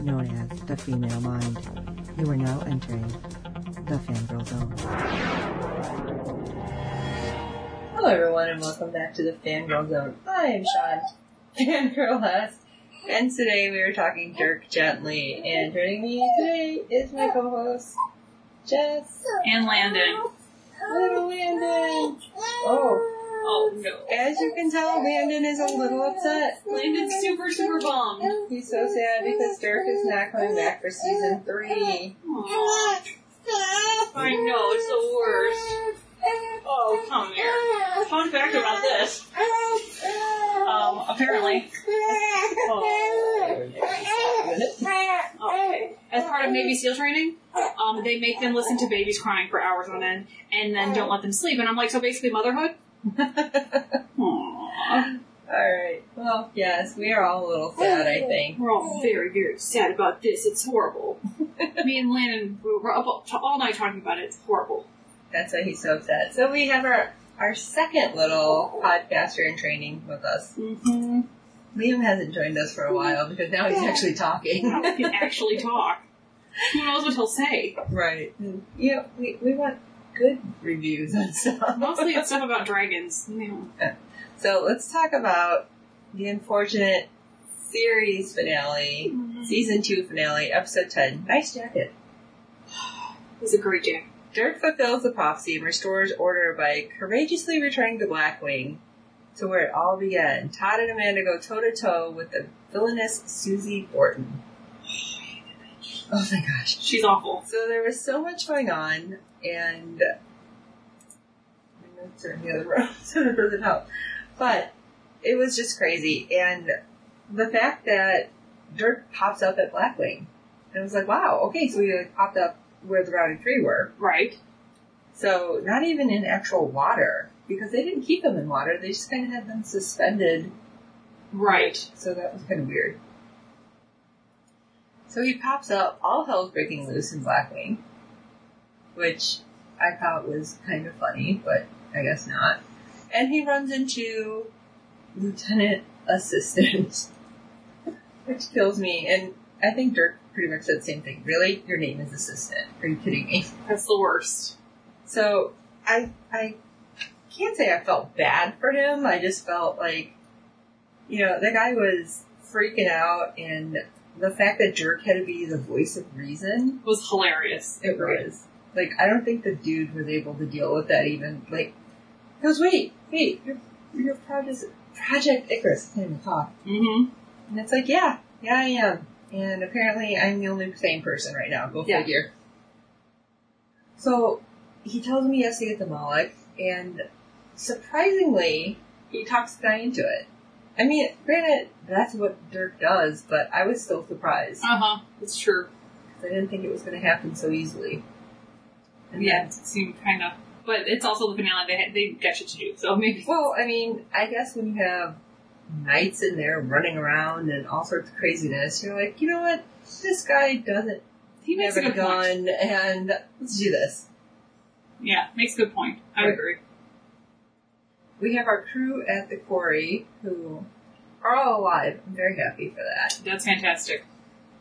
known as the female mind. You are now entering the fangirl zone. Hello everyone and welcome back to the Fangirl Zone. I am Sean, Fangirl Last, and today we are talking Dirk Gently, and joining me today is my co-host, Jess. And Landon. Little Landon! Oh, Oh no. as you can tell, Landon is a little upset. Landon's super, super bummed. He's so sad because Dirk is not coming back for season three. Aw. I know, it's the worst. Oh, come here. Fun fact about this. Um, apparently. Okay. As part of Navy SEAL training, um, they make them listen to babies crying for hours on end and then don't let them sleep. And I'm like, so basically motherhood? Aww. Alright, well, yes, we are all a little sad, I think. We're all very, very sad about this. It's horrible. Me and Landon we were up all night talking about it. It's horrible. That's why he's so upset. So we have our, our second little podcaster in training with us. Mm-hmm. Liam hasn't joined us for a while because now he's actually talking. Now we can actually talk. Who knows what he'll say? right. Yeah. we, we want good reviews and stuff. Mostly it's stuff about dragons. Know. So let's talk about the unfortunate series finale, mm-hmm. season two finale, episode 10. Nice jacket. He's a great jack. Dirk fulfills the prophecy and restores order by courageously returning to Blackwing to where it all began. Todd and Amanda go toe to toe with the villainous Susie Boreton. Oh my gosh. She's awful. So there was so much going on, and my notes are in the other room, so it doesn't help. But it was just crazy, and the fact that Dirk pops up at Blackwing, and it was like, wow, okay, so he like popped up where the Rowdy Three were. Right. So not even in actual water, because they didn't keep them in water; they just kind of had them suspended. Right. So that was kind of weird. So he pops up, all hell's breaking loose in Blackwing, which I thought was kind of funny, but I guess not. And he runs into Lieutenant Assistant, which kills me. And I think Dirk pretty much said the same thing. Really? Your name is Assistant. Are you kidding me? That's the worst. So I I can't say I felt bad for him. I just felt like you know, the guy was freaking out and the fact that Dirk had to be the voice of reason, was hilarious. it was. Like I don't think the dude was able to deal with that even like he goes, Wait, wait, you're you're project Project Icarus, I can't even talk. Mm-hmm. And it's like, Yeah, yeah I am. And apparently I'm the only sane person right now. Go Yeah. figure. So he tells me he has to get the Moloch, and surprisingly, he talks the guy into it. I mean, granted, that's what Dirk does, but I was still surprised. Uh-huh. It's true. I didn't think it was going to happen so easily. And Yeah, it seemed kind of... But it's also the finale. They, had- they got shit to do, so maybe... well, I mean, I guess when you have knights in there running around and all sorts of craziness, you're like, you know what? This guy doesn't He makes have a good point. gun, and let's do this. Yeah, makes a good point. I Right. agree. We have our crew at the quarry who are all alive. I'm very happy for that. That's fantastic.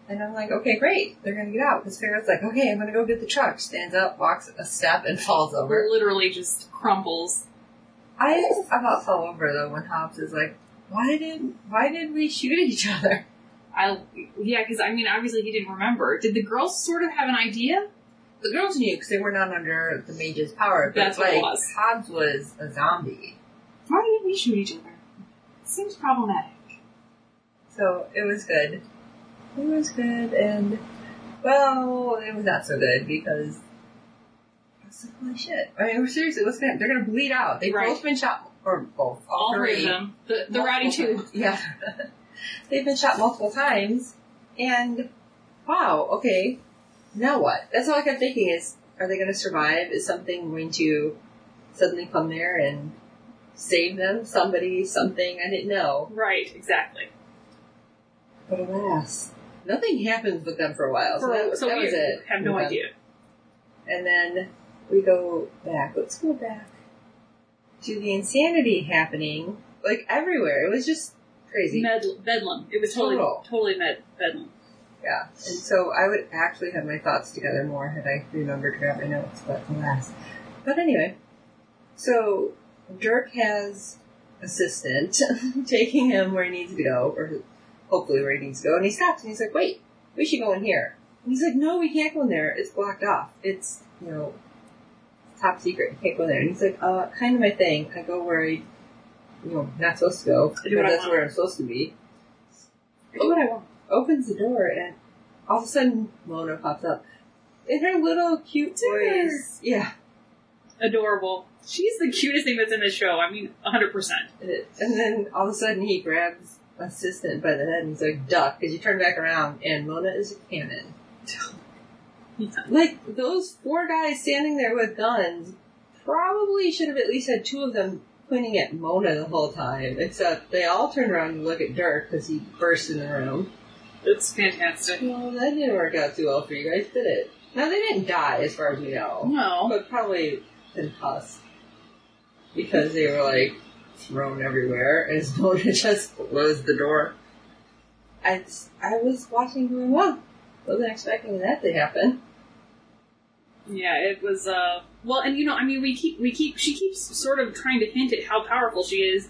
And I'm like, okay, great. They're gonna get out. Because Farah's like, okay, I'm gonna go get the truck. Stands up, walks a step, and falls over. Literally just crumbles. I about fell over though when Hobbs is like, why did why did we shoot at each other? I yeah, because I mean, obviously he didn't remember. Did the girls sort of have an idea? The girls knew because they were not under the mage's power. But That's what like, it was. Hobbs was a zombie, Why did we shoot each other? Seems problematic. so it was good. It was good, and well, it was not so good because. I was like, Holy shit! I mean, seriously, what's gonna? They're gonna bleed out. They've Right. both been shot, or both, all, All three of them. The, the rowdy multiple two. Yeah. They've been shot multiple times, and wow, okay, now what? That's all I kept thinking is, are they going to survive? Is something going to suddenly come there and save them? Somebody, something, I didn't know. Right, exactly. But alas, nothing happens with them for a while. So, that, so that we was it. have no Okay. idea. And then we go back. Let's go back to the insanity happening, like everywhere. It was just crazy. Med- bedlam. It was totally, Total. totally med- bedlam. Yeah. And so I would actually have my thoughts together more had I remembered to grab my notes, but alas. But anyway, so Dirk has assistant taking him where he needs to go, or hopefully where he needs to go, and he stops and he's like, wait, we should go in here. And he's like, no, we can't go in there. It's blocked off. It's, you know, top secret. You can't go in there. And he's like, uh, kind of my thing. I go where I, you know, not supposed to go. I do that's where I'm supposed to be. I do what I want. Opens the door and all of a sudden Mona pops up. In her little cute voice. Yeah. Adorable. She's the cutest thing that's in this show. I mean, 100%. And then all of a sudden he grabs assistant by the head and he's like, duck, because you turn back around and Mona is a cannon. Yeah. Like, those four guys standing there with guns probably should have at least had two of them pointing at Mona the whole time, except they all turned around and look at Dirk because he burst in the room. It's fantastic. Well, that didn't work out too well for you guys, did it? Now, they didn't die as far as we know, No. but probably concussed because they were like thrown everywhere and Mona just closed the door. I, I was watching going, wow, wasn't expecting that to happen. Yeah, it was, uh, well, and you know, I mean, we keep, we keep, she keeps sort of trying to hint at how powerful she is,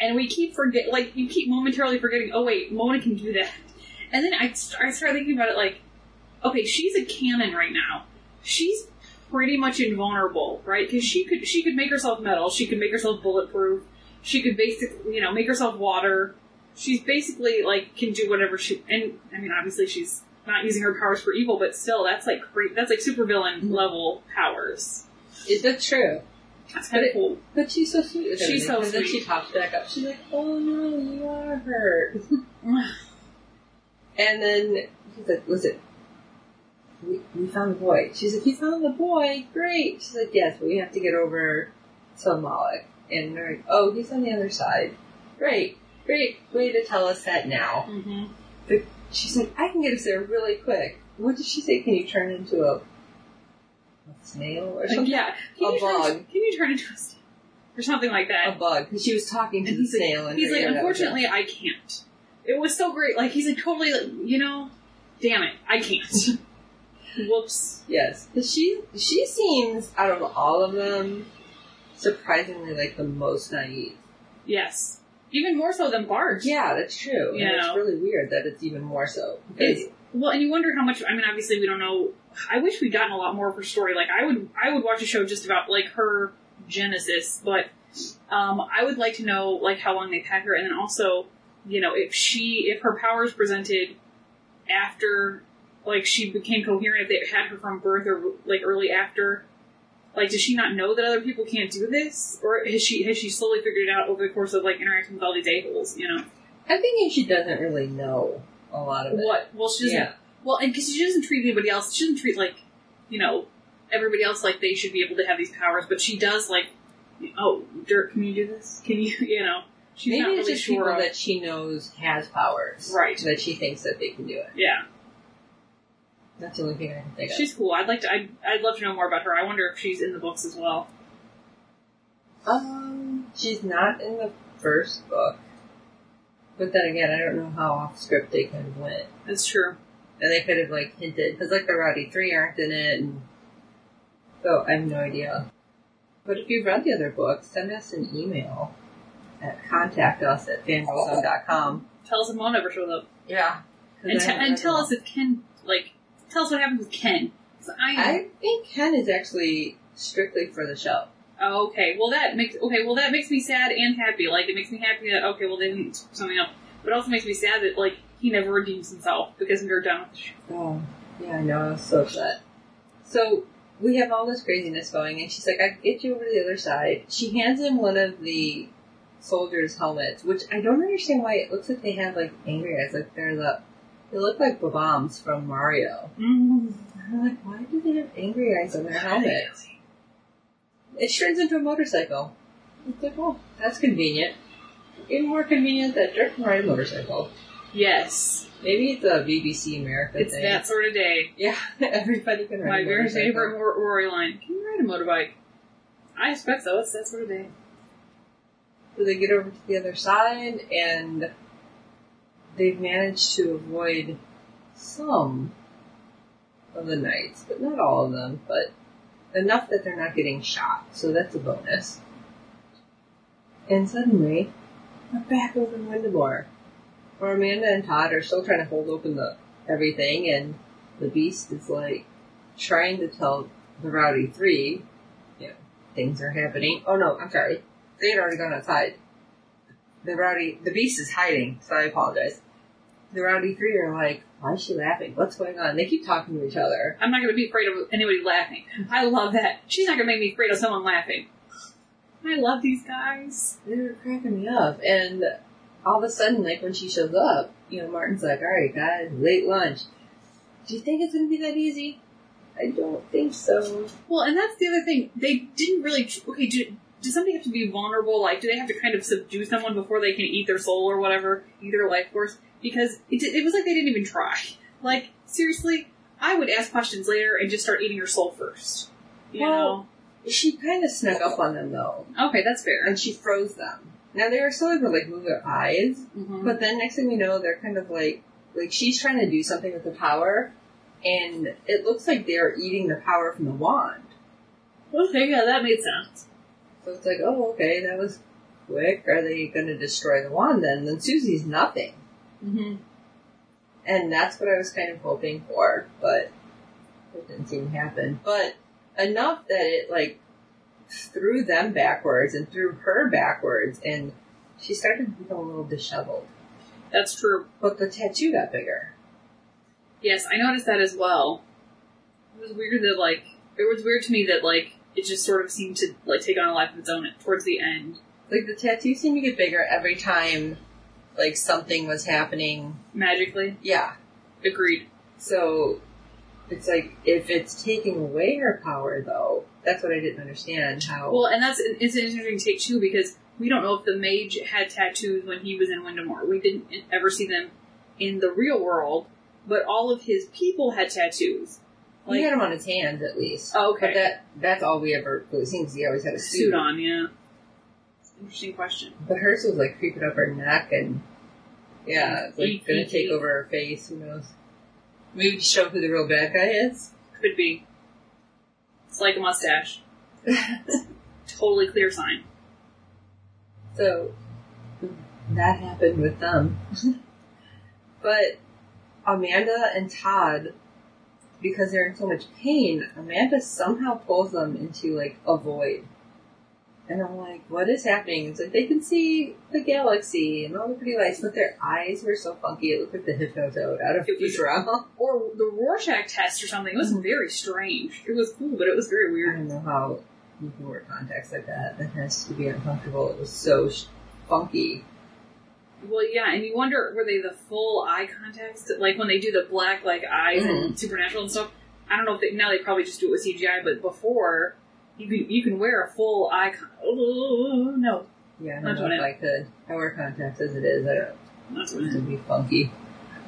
and we keep forget, like, you keep momentarily forgetting, oh wait, Mona can do that. And then I, I started thinking about it like, okay, she's a cannon right now. She's pretty much invulnerable, right? Because she could, she could make herself metal, she could make herself bulletproof, she could basically, you know, make herself water. She's basically, like, can do whatever she, and, I mean, obviously she's not using her powers for evil, but still, that's like. That's like supervillain mm-hmm. level powers. Is that true. That's kind of cool. But she's so sweet. with She's so 'cause Then she pops back up. She's like, "Oh no, you are hurt." and then he's like, "Listen, we, we found the boy." She's like, "You found the boy? Great." She's like, "Yes, but we have to get over to Moloch." And they're like, "Oh, he's on the other side." Great, great way to tell us that now. hmm But she's like, "I can get us there really quick." What did she say? Can you turn into a, a snail or something? yeah. Can A you turn- bug. Can you turn into a snail? Or something like that. A bug. Because she was talking to And the he's like- snail. and He's like, ear, that was it. unfortunately, I can't. It was so great. Like, he's like, totally, like, you know, damn it, I can't. Whoops. Yes, because she she seems out of all of them surprisingly like the most naive. Yes. Even more so than Bart. Yeah, that's true. And Yeah. it's really weird that it's even more so It's, well, and you wonder how much. I mean, obviously, we don't know. I wish we'd gotten a lot more of her story. Like, I would, I would watch a show just about like her genesis, but um, I would like to know like how long they've had her, and then also, you know, if she, if her powers presented after, like, she became coherent, if they had her from birth or like early after. Like, does she not know that other people can't do this, or has she has she slowly figured it out over the course of like interacting with all these a holes? You know, I'm thinking she doesn't really know a lot of it. what? Well, she doesn't. Yeah, Well, and because she doesn't treat anybody else, she doesn't treat like, you know, everybody else like they should be able to have these powers, but she does like, oh, Dirk, can you do this? Can you, you know, she's maybe not it's really just sure. people of- that she knows has powers, Right. That she thinks that they can do it. yeah, That's the only thing I can think of. she's cool. I'd like to. I'd, I'd love to know more about her. I wonder if she's in the books as well. Um, she's not in the first book, but then again, I don't know how off script they kind of went. That's true. And they could have like hinted because like the Rowdy Three aren't in it, and so I have no idea. But if you've read the other books, send us an email at contact us at fangirlzone.com. Tell us if Mona ever shows up, Yeah, and, te- and tell us if Ken like tell us what happens with Ken. 'Cause I, I think Ken is actually strictly for the show. oh, okay. Well, that makes okay. Well, that makes me sad and happy. Like it makes me happy that okay. Well, they didn't screw something up, but it also makes me sad that like he never redeems himself because we're done with the show. Oh, yeah, I know. I was so upset. So we have all this craziness going, and she's like, "I can get you over to the other side." She hands him one of the soldiers' helmets, which I don't understand why it looks like they have like angry eyes, like they're the They look like bombs from Mario. Mm. I'm like, why do they have angry eyes on their helmets? It turns into a motorcycle. It's like, oh, that's convenient. Even more convenient that Dirk can ride a motorcycle. Yes, Maybe it's a BBC America it's thing. that sort of day. Yeah, everybody can ride My a very motorcycle. favorite Ro- Rory line. Can you ride a motorbike? I expect so. It's that sort of day. So they get over to the other side, and they've managed to avoid some of the knights, but not all of them, but enough that they're not getting shot. So that's a bonus. And suddenly, we're back over in Wendimoor, where Amanda and Todd are still trying to hold open the everything, and the beast is like trying to tell the Rowdy Three, you know, things are happening. Oh no, I'm sorry. They had already gone outside. The rowdy, the beast is hiding, so I apologize. The rowdy three are like, why is she laughing? What's going on? They keep talking to each other. I'm not going to be afraid of anybody laughing. I love that. She's not going to make me afraid of someone laughing. I love these guys. They were cracking me up, and all of a sudden, like when she shows up, you know, Martin's like, all right, guys, late lunch. Do you think it's going to be that easy? I don't think so. Well, and that's the other thing. They didn't really. Okay, do, does somebody have to be vulnerable? Like, do they have to kind of subdue someone before they can eat their soul or whatever, eat their life force? Because it, it was like they didn't even try. Like, seriously, I would ask questions later and just start eating her soul first. You Well, She kind of snuck up on them though. Okay, that's fair. and she froze them. Now they were still able to like move their eyes, Mhm. But then next thing we know, they're kind of like, like she's trying to do something with the power, and it looks like they're eating the power from the wand. Okay, yeah, that made sense. So it's like, oh, okay, that was quick. Are they going to destroy the wand then? Then Susie's nothing. Mm-hmm. And that's what I was kind of hoping for, but it didn't seem to happen. But enough that it like threw them backwards and threw her backwards, and she started to become a little disheveled. That's true. But the tattoo got bigger. Yes, I noticed that as well. It was weird that like it was weird to me that like it just sort of seemed to like take on a life of its own towards the end. Like the tattoos seemed to get bigger every time like something was happening. Magically, Yeah. agreed. So it's like if it's taking away her power though, that's what I didn't understand how Well, and that's it's an interesting take too because we don't know if the mage had tattoos when he was in Wendimoor. We didn't ever see them in the real world, but all of his people had tattoos. He had him on his hands at least. Oh, okay. But that that's all we ever really seen because he always had a suit. suit on, yeah. Interesting question. But hers was like creeping up her neck and yeah, it's like gonna take over her face, who knows. Maybe show who the real bad guy is. Could be. It's like a mustache. Totally clear sign. So that happened with them. but Amanda and Todd, because they're in so much pain, Amanda somehow pulls them into like a void. And I'm like, what is happening? It's like they can see the galaxy and all the pretty lights, but their eyes were so funky. It looked like the Hypnotoad out of Futurama. Or the Rorschach test or something. It was very strange. It was cool, but it was very weird. I don't know how you can wear contacts like that. That has to be uncomfortable. It was so sh- funky. Well, yeah, and you wonder were they the full eye contacts? Like when they do the black like eyes and mm. supernatural and stuff. I don't know if they now they probably just do it with CGI, but before you can you can wear a full eye. Con- oh no, Yeah, I don't know if I could. I wear contacts as it is. I don't that's it to be funky.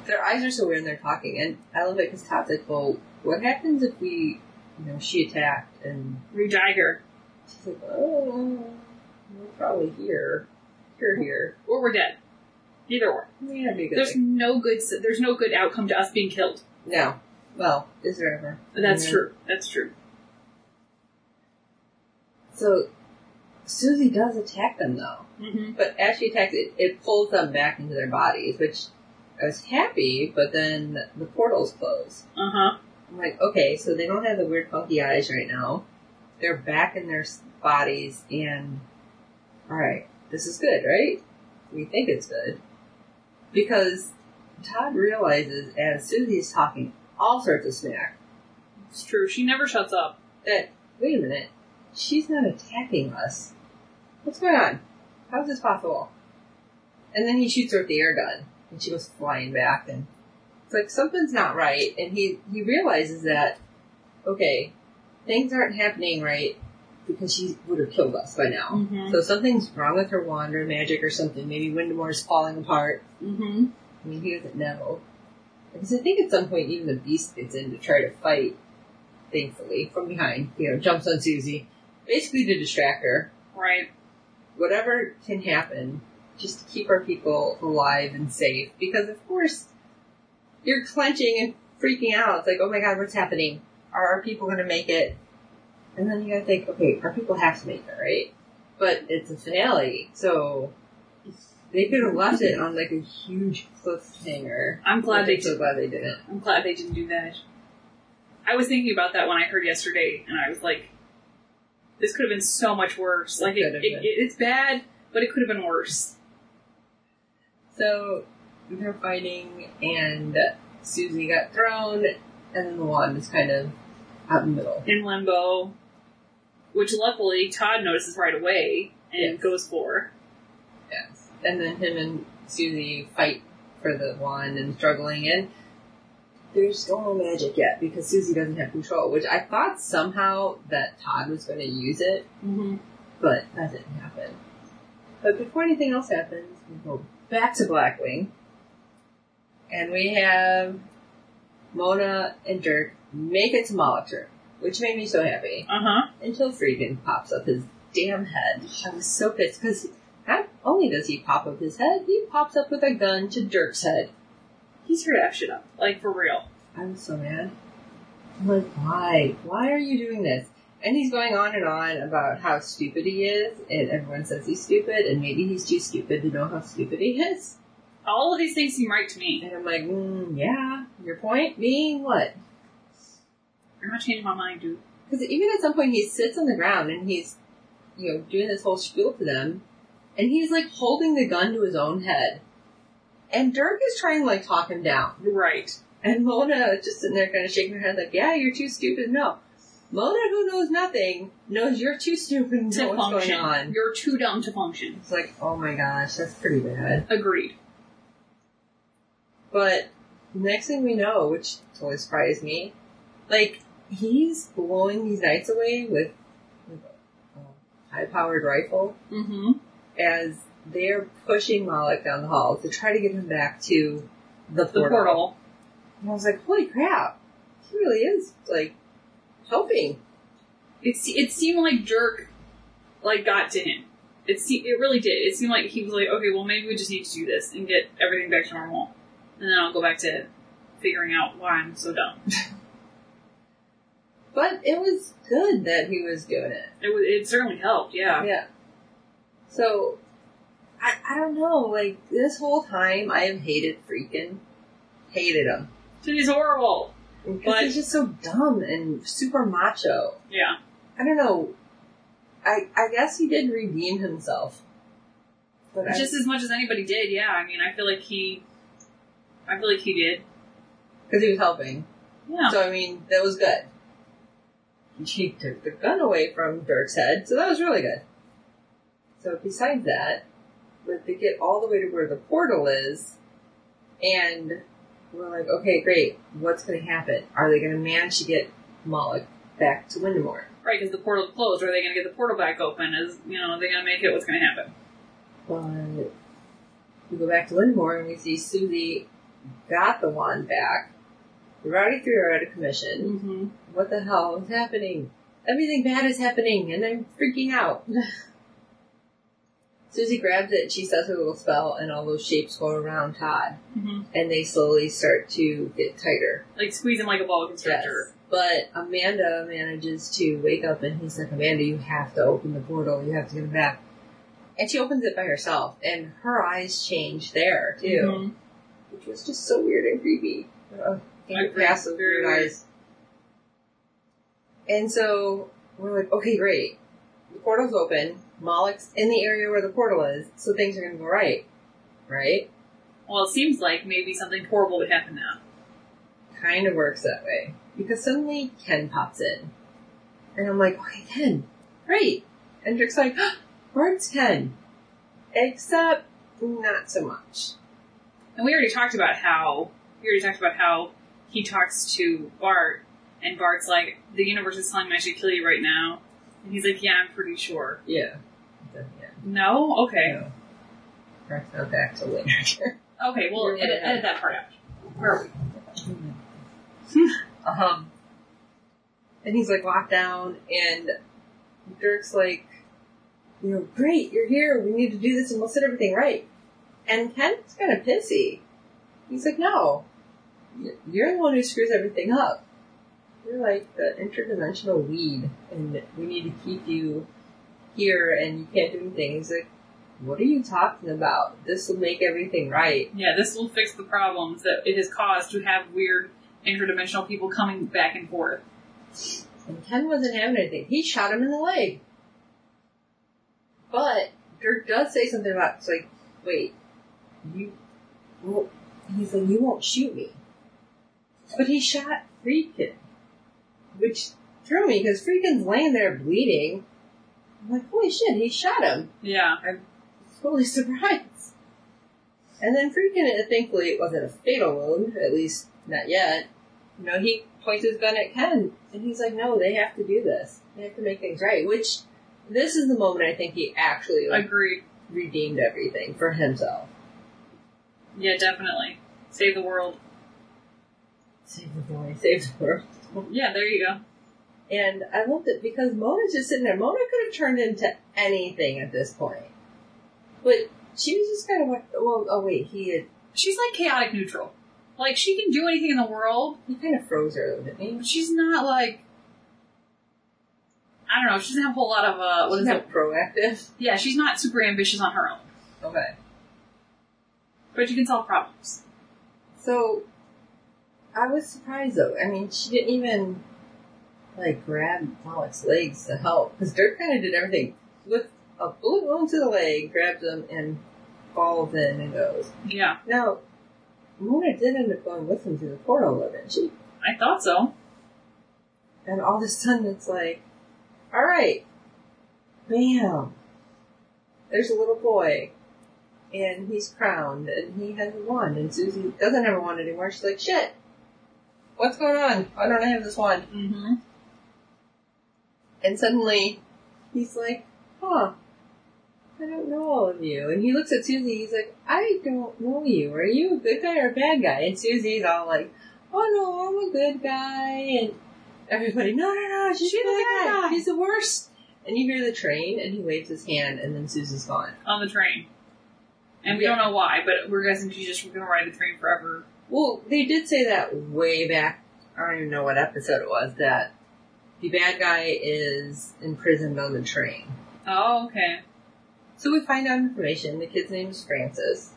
Their eyes are so weird when they're talking, and I love it because Todd's like, well, what happens if we, you know, she attacked, and we here she's like, oh, we're probably here. You're here. or we're dead. Either or. Yeah, be a good There's thing. no good. There's no good outcome to us being killed. No. Well, is there ever? That's Yeah. true. That's true. So, Susie does attack them, though. hmm But as she attacks, it, it pulls them back into their bodies, which I was happy, but then the portals close. Uh huh. I'm like, okay, so they don't have the weird funky eyes right now. They're back in their s- bodies, and alright, this is good, right? We think it's good. Because Todd realizes as Susie's talking all sorts of smack It's true. She never shuts up. that, wait a minute, she's not attacking us. What's going on? How is this possible? And then he shoots her with the air gun, and she goes flying back, and It's like something's not right, and he he realizes that okay, things aren't happening right because she would have killed us by now. Mm-hmm. So something's wrong with her wand or magic or something. Maybe Wendimoor's falling apart. Mm-hmm. I mean, he doesn't know. Because I think at some point even the beast gets in to try to fight, thankfully, from behind. You know, jumps on Susie. Basically to distract her. Right. Whatever can happen, just to keep our people alive and safe. Because of course, you're clenching and freaking out. It's like, oh my god, what's happening? Are our people gonna make it? And then you gotta think, okay, our people have to make it, right? But it's a finale, so they could have left it on like a huge cliffhanger. I'm glad they so glad they didn't. I'm glad they didn't do that. I was thinking about that when I heard yesterday, and I was like, "This could have been so much worse. Like, it, it, it, it's bad, but it could have been worse." So they're fighting, and Susie got thrown, and then the wand is kind of out in the middle. In limbo, which luckily Todd notices right away and Yes. goes for. Yes. And then him and Susie fight for the wand and struggling, and there's still no magic yet because Susie doesn't have control, which I thought somehow that Todd was going to use it, Mm-hmm. but that didn't happen. But before anything else happens, we go back to Blackwing, and we have Mona and Dirk make it to Moloch, which made me so happy. Uh huh. Until Friedkin pops up his damn head. I was so pissed because not only does he pop up his head, he pops up with a gun to Dirk's head. He's here to F shit up, like for real. I was so mad. I'm like, why? Why are you doing this? And he's going on and on about how stupid he is, and everyone says he's stupid, and maybe he's too stupid to know how stupid he is. All of these things seem right to me. And I'm like, mm, yeah. Your point being what? I'm not changing my mind, dude. Because even at some point he sits on the ground and he's, you know, doing this whole spiel to them, and he's like holding the gun to his own head. And Dirk is trying to like talk him down. Right. And Mona is just sitting there kind of shaking her head like, yeah, you're too stupid. No. Mona, who knows nothing, knows you're too stupid to To know what's function. going on. You're too dumb to function. It's like, oh my gosh, that's pretty bad. Agreed. But next thing we know, which totally surprised me, like he's blowing these knights away with, with a high-powered rifle Mm-hmm. as they're pushing Moloch down the hall to try to get him back to the The portal. portal. And I was like, holy crap, he really is like helping. It, it seemed like Dirk, like, got to him. It se- it really did. It seemed like he was like, okay, well, maybe we just need to do this and get everything back to normal. And then I'll go back to figuring out why I'm so dumb. But it was good that he was doing it. It, wa- it certainly helped, yeah. Yeah. So, I, I don't know, like, this whole time I have hated Friedkin, hated him. He's horrible. Because he's just so dumb and super macho. Yeah. I don't know. I, I guess he did redeem himself. But I- Just as much as anybody did, yeah. I mean, I feel like he, I feel like he did. because he was helping. Yeah. So, I mean, that was good. He took the gun away from Dirk's head, so that was really good. So, besides that, but they get all the way to where the portal is, and we're like, okay, great, what's going to happen? Are they going to manage to get Moloch back to Wendimoor? Right, because the portal closed. Are they going to get the portal back open? Is you know, are they going to make it? What's going to happen? But we go back to Wendimoor and we see Susie got the wand back. Already threw her out of commission. Mm-hmm. What the hell is happening? Everything bad is happening, and I'm freaking out. Susie grabs it, she says her little spell, and all those shapes go around Todd, Mm-hmm. and they slowly start to get tighter. Like squeezing like a ball constrictor. But Amanda manages to wake up, and he's like, Amanda, you have to open the portal, you have to get him back. And she opens it by herself, and her eyes change there, too, Mhm. which was just so weird and creepy. Uh, I can't agree. pass those Very weird weird. eyes. And so we're like, okay, great. The portal's open. Moloch's in the area where the portal is, so things are going to go right. Right? Well, it seems like maybe something horrible would happen now. Kind of works that way. Because suddenly Ken pops in. And I'm like, okay, Ken, great. And Dirk's like, where's Ken? Except, not so much. And we already talked about how we already talked about how he talks to Bart, and Bart's like, the universe is telling me I should kill you right now. And he's like, yeah, I'm pretty sure. Yeah. Yeah. No? Okay. No. Right, now back to later. Okay, well, edit, right. edit that part out. Where are we? um, and he's like locked down, and Dirk's like, you know, great, you're here. We need to do this, and we'll set everything right. And Ken's kind of pissy. He's like, no, you're the one who screws everything up. You're like the interdimensional weed, and we need to keep you here, and you can't do anything. He's like, what are you talking about? This will make everything right. Yeah, this will fix the problems that it has caused to have weird interdimensional people coming back and forth. And Ken wasn't having anything. He shot him in the leg. But Dirk does say something about it's like, wait, you well he's like, you won't shoot me. But he shot Friedkin. Which threw me because Friedkin's laying there bleeding. I'm like, holy shit, he shot him. Yeah. I'm totally surprised. And then Friedkin, uh, thankfully it wasn't a fatal wound, at least not yet. You know, he points his gun at Ken, and he's like, no, they have to do this. They have to make things right. Which, this is the moment I think he actually like, Agreed. redeemed everything for himself. Yeah, definitely. Save the world. Save the boy, save the world. Yeah, there you go. And I loved it because Mona's just sitting there. Mona could have turned into anything at this point. But she was just kind of like, well, oh wait, he had, She's like chaotic neutral. Like, she can do anything in the world, he kind of froze her, didn't he? but she's not like. I don't know, she doesn't have a whole lot of, uh, what She's is it? not proactive. Yeah, she's not super ambitious on her own. Okay. But she can solve problems. So, I was surprised though. I mean, she didn't even like grab Moloch's legs to help because Dirk kind of did everything with a bullet wound to the leg, grabs him and falls in and goes. Yeah, Now, Mona did end up going with him to the portal, though, didn't she? I thought so. And all of a sudden, it's like, all right, bam. There's a little boy, and he's crowned, and he has a wand, and Susie doesn't have a wand anymore. She's like, shit, what's going on? Why don't I have this wand? Mm-hmm. And suddenly, he's like, huh, I don't know all of you. And he looks at Susie, he's like, I don't know you. Are you a good guy or a bad guy? And Susie's all like, oh no, I'm a good guy. And everybody, no, no, no, she's, She's a bad guy. guy." She's the worst. And you hear the train, and he waves his hand, and then Susie's gone. On the train. And we Yeah. don't know why, but we're guessing she's just gonna ride the train forever. Well, they did say that way back. I don't even know what episode it was. That the bad guy is imprisoned on the train. Oh, okay. So we find out information. The kid's name is Francis.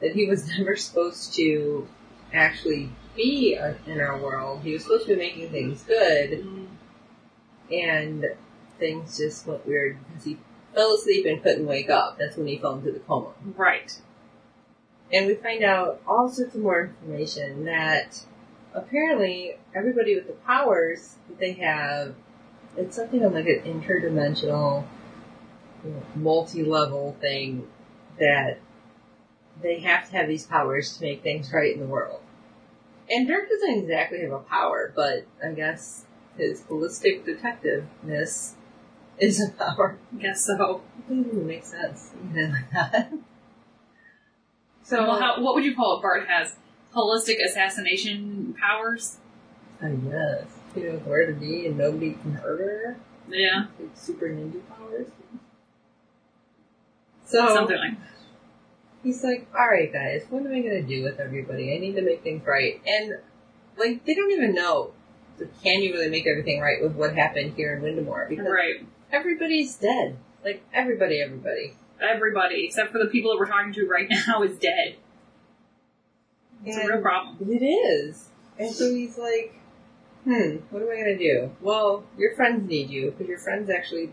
That he was never supposed to actually be in our world. He was supposed to be making things good, and things just went weird because he fell asleep and couldn't wake up. That's when he fell into the coma. Right. And we find out all sorts of more information that apparently everybody with the powers that they have, it's something of like an interdimensional, multi-level thing that they have to have these powers to make things right in the world. And Dirk doesn't exactly have a power, but I guess his holistic detectiveness is a power. I Guess so. It doesn't even make sense. Even like that. So, well, how, what would you call it? Bart has holistic assassination powers. I guess. She knows where to be and nobody can hurt her. Yeah, Like super ninja powers. So something like. that. he's like, Alright guys, what am I gonna do with everybody? I need to make things right. And like they don't even know can you really make everything right with what happened here in Wendimoor? Because Right. everybody's dead. Like everybody, everybody. Everybody, except for the people that we're talking to right now, is dead. It's a real problem. It is. And so he's like, hmm, what am I gonna do? Well, your friends need you, because your friends actually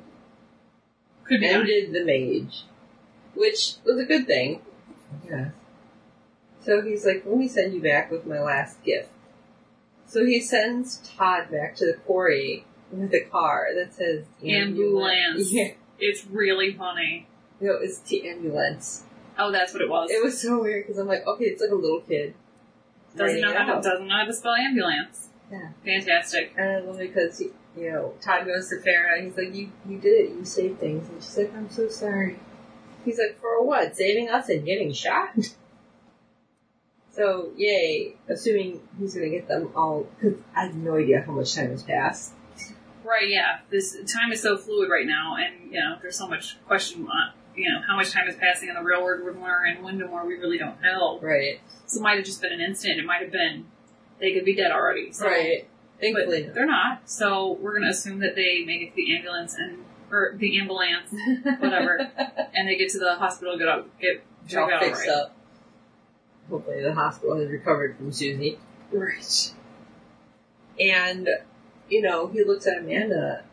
Could be. ended the mage, which was a good thing. Yes. So he's like, let me send you back with my last gift. So he sends Todd back to the quarry with a car that says Ambulance. Yeah, It's really funny. No, it's T ambulance. Oh, that's what it was. It was so weird because I'm like, okay, it's like a little kid, Doesn't know how to doesn't know how to spell ambulance. Yeah. Fantastic. And I love it because, he, you know, Todd goes to Farah, he's like, you, you did it, you saved things. And she's like, I'm so sorry. He's like, for what? Saving us and getting shot? so, yay. Assuming he's gonna get them all, because I have no idea how much time has passed. Right, yeah. This time is so fluid right now, and you know, there's so much question on you know how much time is passing in the real world Winmore and Wendimoor. We really don't know. Right. So it might have just been an instant. It might have been they could be dead already. So, right. But Thankfully. they're not. So we're gonna assume that they make it to the ambulance and or the ambulance, whatever, and they get to the hospital, get out, get checked out. fixed Right. up. Hopefully the hospital has recovered from Susie. right. And, you know, he looks at Amanda,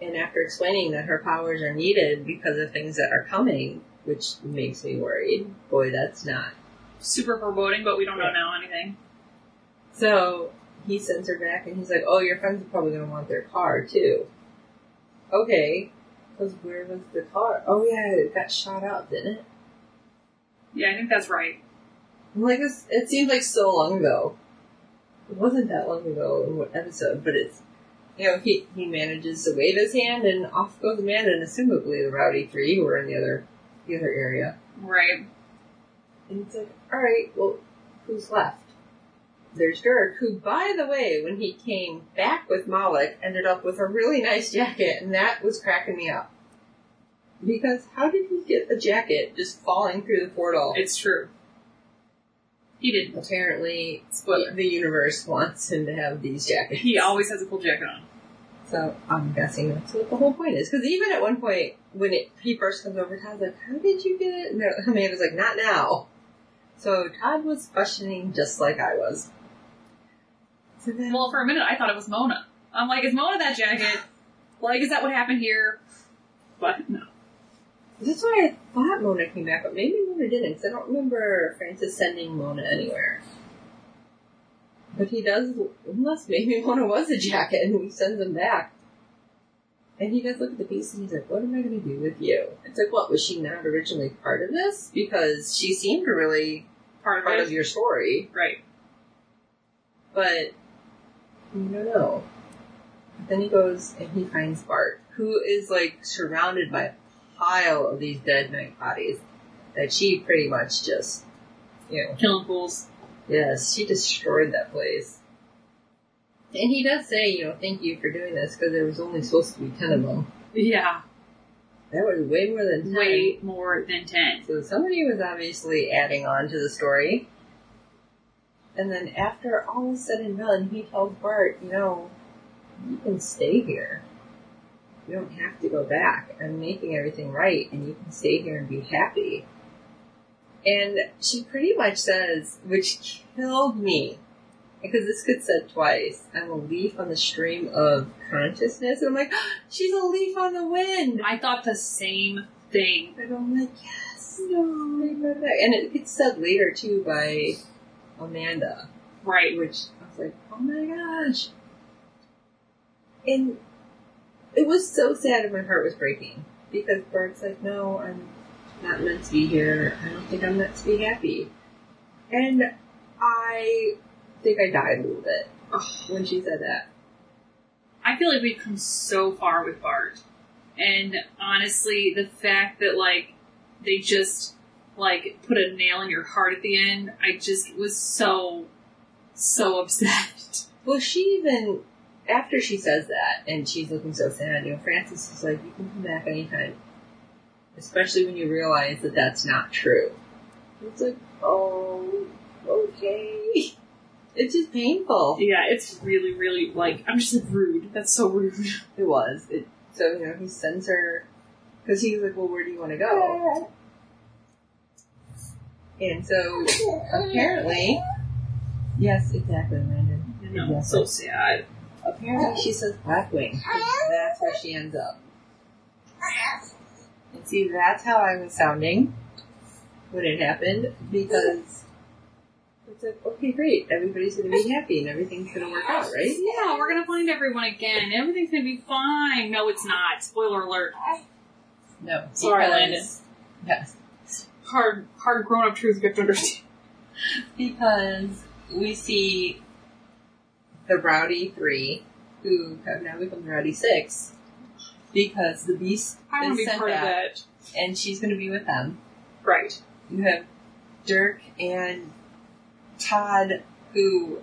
and after explaining that her powers are needed because of things that are coming, which makes me worried. Boy, that's not. Super foreboding, but we don't know now anything. So he sends her back, and he's like, "Oh, your friends are probably going to want their car too." Okay, because where was the car? Oh yeah, it got shot out, didn't it? Yeah, I think that's right. I'm like, it seems like so long ago. It wasn't that long ago in what episode, but it's, you know, he, he manages to wave his hand and off goes Amanda and assumably the Rowdy Three who are in the other, the other area. Right. And it's like, alright, well, who's left? There's Dirk, who, by the way, when he came back with Moloch, ended up with a really nice jacket, and that was cracking me up. Because how did he get a jacket just falling through the portal? It's true. He didn't. Apparently, Spoiler. the universe wants him to have these jackets. He always has a cool jacket on. So I'm guessing that's what the whole point is. Because even at one point, when it, he first comes over, Todd's like, "How did you get it?" And Amanda's like, "Not now." So Todd was questioning just like I was. So then, Well, for a minute, I thought it was Mona. I'm like, is Mona that jacket? Like, is that what happened here? But no. that's why I thought Mona came back, but maybe Mona didn't. Because I don't remember Francis sending Mona anywhere. But he does, unless maybe Mona was a jacket and he sends him back. And he does look at the piece and he's like, what am I going to do with you? It's like, what, was she not originally part of this? Because she seemed really Part of part it. of your story, right. but you don't know. Then he goes and he finds Bart, who is like surrounded by a pile of these dead knight bodies that she pretty much just, you know, Killing fools. Yes, she destroyed that place. And he does say, you know, thank you for doing this because there was only supposed to be ten of them. Yeah. That was way more than ten. Way more than 10. So somebody was obviously adding on to the story. And then after all is said and done, he tells Bart, you know, you can stay here. You don't have to go back. I'm making everything right, and you can stay here and be happy. And she pretty much says, which killed me, because this gets said twice, I'm a leaf on the stream of consciousness. And I'm like, she's a leaf on the wind. I thought the same thing. And I'm like, yes, no, bring her back. And it gets said later too by Amanda, Right. which I was like, oh my gosh. And it was so sad and my heart was breaking because Bert's like, no, I'm not meant to be here. I don't think I'm meant to be happy. And I think I died a little bit when she said that. I feel like we've come so far with Bart. And honestly, the fact that, like, they just, like, put a nail in your heart at the end, I just was so, so upset. Well, she even after she says that and she's looking so sad, you know, Francis is like, "You can come back anytime," especially when you realize that that's not true. It's like, oh, okay. It's just painful. Yeah, it's really, really, like, I'm just rude. That's so rude. It was. It, so you know, he sends her because he's like, "Well, where do you want to go?" And so apparently, yes, exactly, Landon. You know, so sad. Apparently, she says Blackwing. That's where she ends up. See, that's how I was sounding when it happened because it's like, okay, great, everybody's gonna be happy and everything's gonna work out, right? Yeah, we're gonna find everyone again. Everything's gonna be fine. No, it's not. Spoiler alert. No, Sorry, Landon. Yes, Hard, hard grown up truth you have to understand. because we see the Rowdy Three, who have now become Rowdy Six, because the Beast I want to is be sent part of that. and she's going to be with them. Right. You have Dirk and Todd, who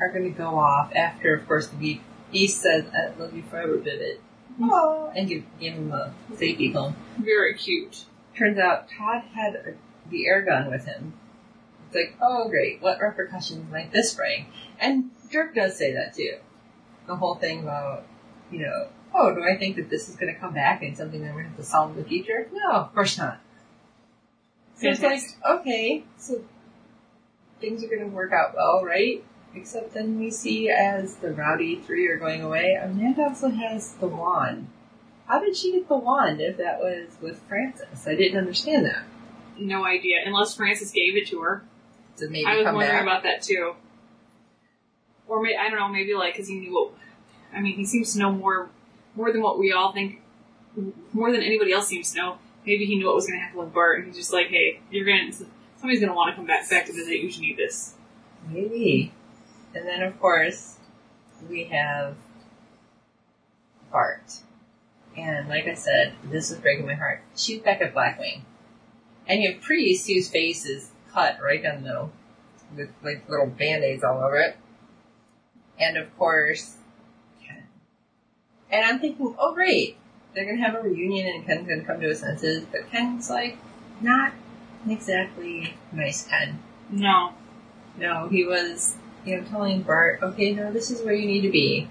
are going to go off after, of course, the Be- Beast says, "I love you forever, Vivid," oh, mm-hmm. and give, give him a safety phone. Very cute. Turns out Todd had a, the air gun with him. It's like, oh great, what repercussions might this bring? And Dirk does say that too. The whole thing about, you know, oh, do I think that this is going to come back and something that we're going to have to solve in the future? No, of course not. So it's like, okay, so things are going to work out well, right? Except then we see as the Rowdy Three are going away, Amanda also has the wand. How did she get the wand if that was with Francis? I didn't understand that. No idea. Unless Francis gave it to her. Maybe I was wondering back. about that too. Or may, I don't know, maybe like because he knew what. I mean, he seems to know more, more than what we all think, more than anybody else seems to know. Maybe he knew what was going to happen with Bart, and he's just like, "Hey, you're going to somebody's going to want to come back back to visit. You should need this." Maybe. And then of course we have Bart. And like I said, this is breaking my heart. She's back at Blackwing. And you have Priest whose face is cut right down the middle. With like little band-aids all over it. And of course. And I'm thinking, oh great, they're gonna have a reunion and Ken's gonna come to his senses, but Ken's like not exactly nice Ken. No, No, he was, you know, telling Bart, okay, no, this is where you need to be.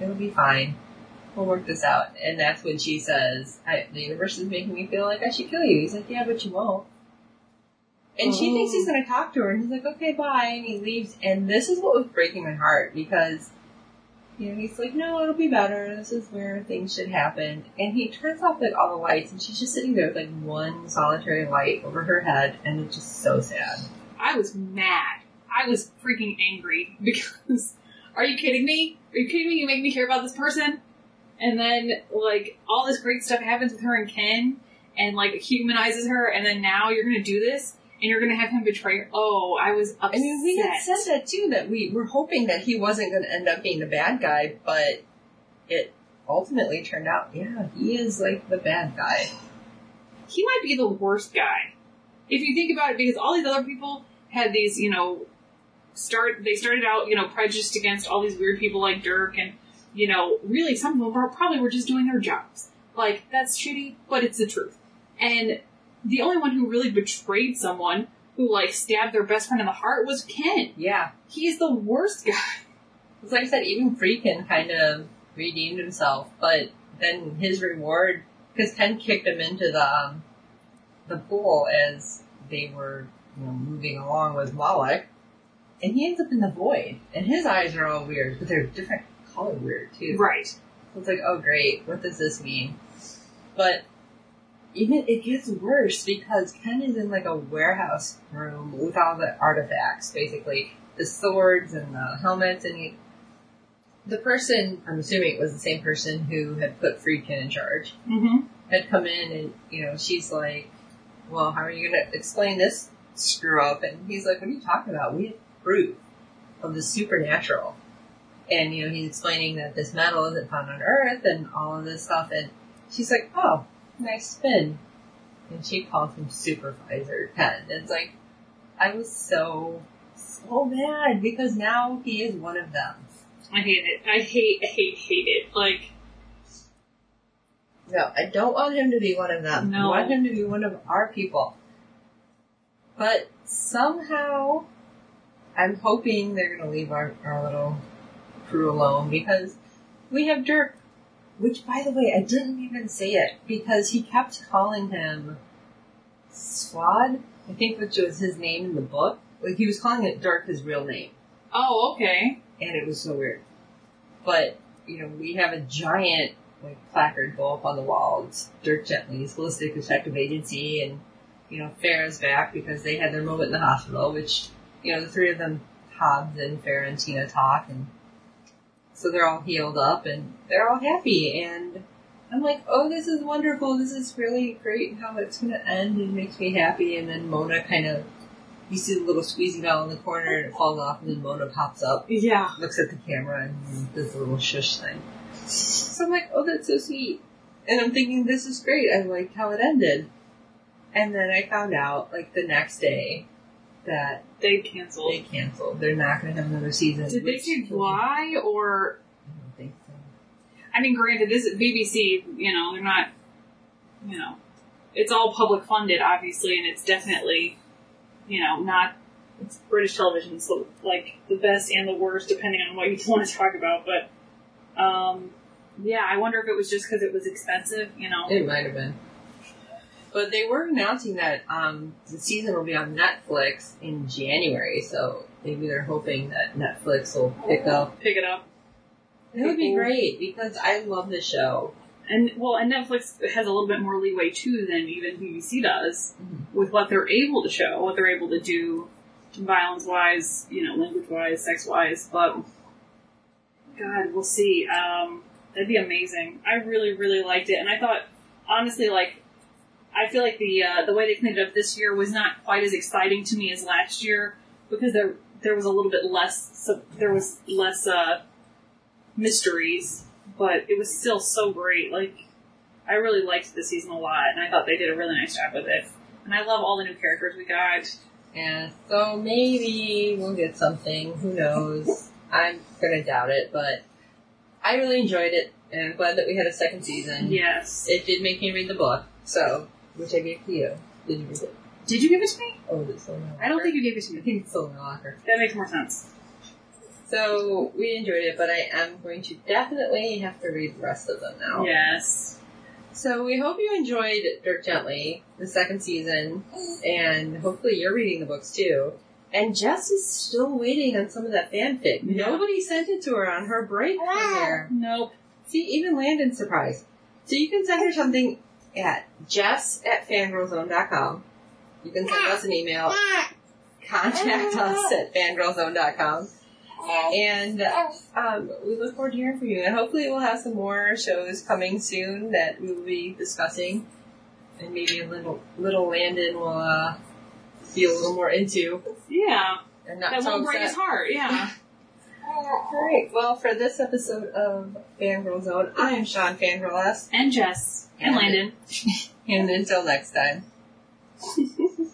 It'll be fine. We'll work this out. And that's when she says, I, the universe is making me feel like I should kill you. He's like, yeah, but you won't. And she thinks he's oh. gonna talk to her, and he's like, okay, bye, and he leaves. And this is what was breaking my heart, because, you know, he's like, no, it'll be better. This is where things should happen. And he turns off, like, all the lights, and she's just sitting there with, like, one solitary light over her head, and it's just so sad. I was mad. I was freaking angry because are you kidding me? Are you kidding me? You make me care about this person? And then like all this great stuff happens with her and Ken and like humanizes her and then now you're gonna do this and you're gonna have him betray her. Oh, I was upset. I mean, we had said that too, that we were hoping that he wasn't going to end up being the bad guy, but it ultimately turned out, yeah, he is like the bad guy. he might be the worst guy. If you think about it, because all these other people had these, you know, start they started out, you know, prejudiced against all these weird people like Dirk and you know, really some of them probably were just doing their jobs. Like, that's shitty, but it's the truth. And the only one who really betrayed someone who like stabbed their best friend in the heart was Ken. Yeah. He's the worst guy. It's like I said, even Friedkin kind of redeemed himself, but then his reward, because Ken kicked him into the, um, the pool as they were, you know, moving along with Moloch, and he ends up in the void, and his eyes are all weird, but they're different color weird too. Right. So it's like, oh great, what does this mean? But even it gets worse because Ken is in like a warehouse room with all the artifacts, basically the swords and the helmets, and he, the person, I'm assuming it was the same person who had put Friedkin in charge, Mm-hmm. had come in and you know she's like, well, how are you going to explain this screw up? And he's like, what are you talking about? We have proof of the supernatural. And, you know, he's explaining that this metal isn't found on Earth and all of this stuff. And she's like, oh, nice spin. And she calls him Supervisor Ken. And it's like, I was so, so mad because now he is one of them. I hate it. I hate, hate, hate it. Like, No, I don't want him to be one of them. No. I want him to be one of our people. But somehow, I'm hoping they're going to leave our, our little crew alone because we have Dirk, which, by the way, I didn't even say it because he kept calling him Svlad, I think which was his name in the book. Like he was calling it Dirk his real name oh, okay. and it was so weird. But, you know, we have a giant, like, placard go up on the wall. It's Dirk Gently's Holistic Detective Agency, and, you know, Farah's back because they had their moment in the hospital, which, you know, the three of them, Hobbs and Farrah and Tina talk, and so they're all healed up, and they're all happy, and I'm like, oh, this is wonderful, this is really great how it's gonna end, and makes me happy, and then Mona kind of you see the little squeezy bell in the corner and it falls off and then Mona pops up, Yeah. looks at the camera and does a little shush thing. So I'm like, oh, that's so sweet. And I'm thinking, this is great. I like how it ended. And then I found out, like, the next day that They canceled. they canceled. They're not going to have another season. Did they say why or? I don't think so. I mean, granted, this is BBC. You know, they're not. You know, it's all public funded, obviously, and it's definitely, you know, not. It's British television, so like the best and the worst, depending on what you want to talk about. But, um, yeah, I wonder if it was just because it was expensive. You know, It might have been. But they were announcing that um, the season will be on Netflix in January, so maybe they're hoping that Netflix will pick up. pick it up. That would be great because I love the show. And well, and Netflix has a little bit more leeway too than even BBC does Mhm. with what they're able to show, what they're able to do, violence wise, you know, language wise, sex wise. But God, we'll see. Um, that'd be amazing. I really, really liked it, and I thought, honestly, like, I feel like the uh, the way they cleaned it up this year was not quite as exciting to me as last year because there there was a little bit less. So there was less uh, mysteries, but it was still so great. Like, I really liked the season a lot, and I thought they did a really nice job with it. And I love all the new characters we got. And so maybe we'll get something. Who knows? I'm gonna doubt it, but I really enjoyed it, and I'm glad that we had a second season. Yes. It did make me read the book, so which I gave to you. Did you read it? Did you give it to me? Oh, is it still in my I don't think you gave it to me. I me. think it's still in my locker. That makes more sense. So we enjoyed it, but I am going to definitely have to read the rest of them now. Yes. So we hope you enjoyed Dirk Gently, the second season, and hopefully you're reading the books too. And Jess is still waiting on some of that fanfic. Yeah. Nobody sent it to her on her break from ah. there. Nope. See, even Landon's surprised. So you can send her something at jess at fangirlzone.com. You can send us an email. Contact us at fangirlzone.com. And um, we look forward to hearing from you. And hopefully we'll have some more shows coming soon that we will be discussing. And maybe a little little Landon will uh, be a little more into. Yeah. And not That so won't break his heart. Yeah. Alright, well for this episode of Fangirl Zone, I am Sean Fangirl S. and Jess. And And- Landon. And until next time.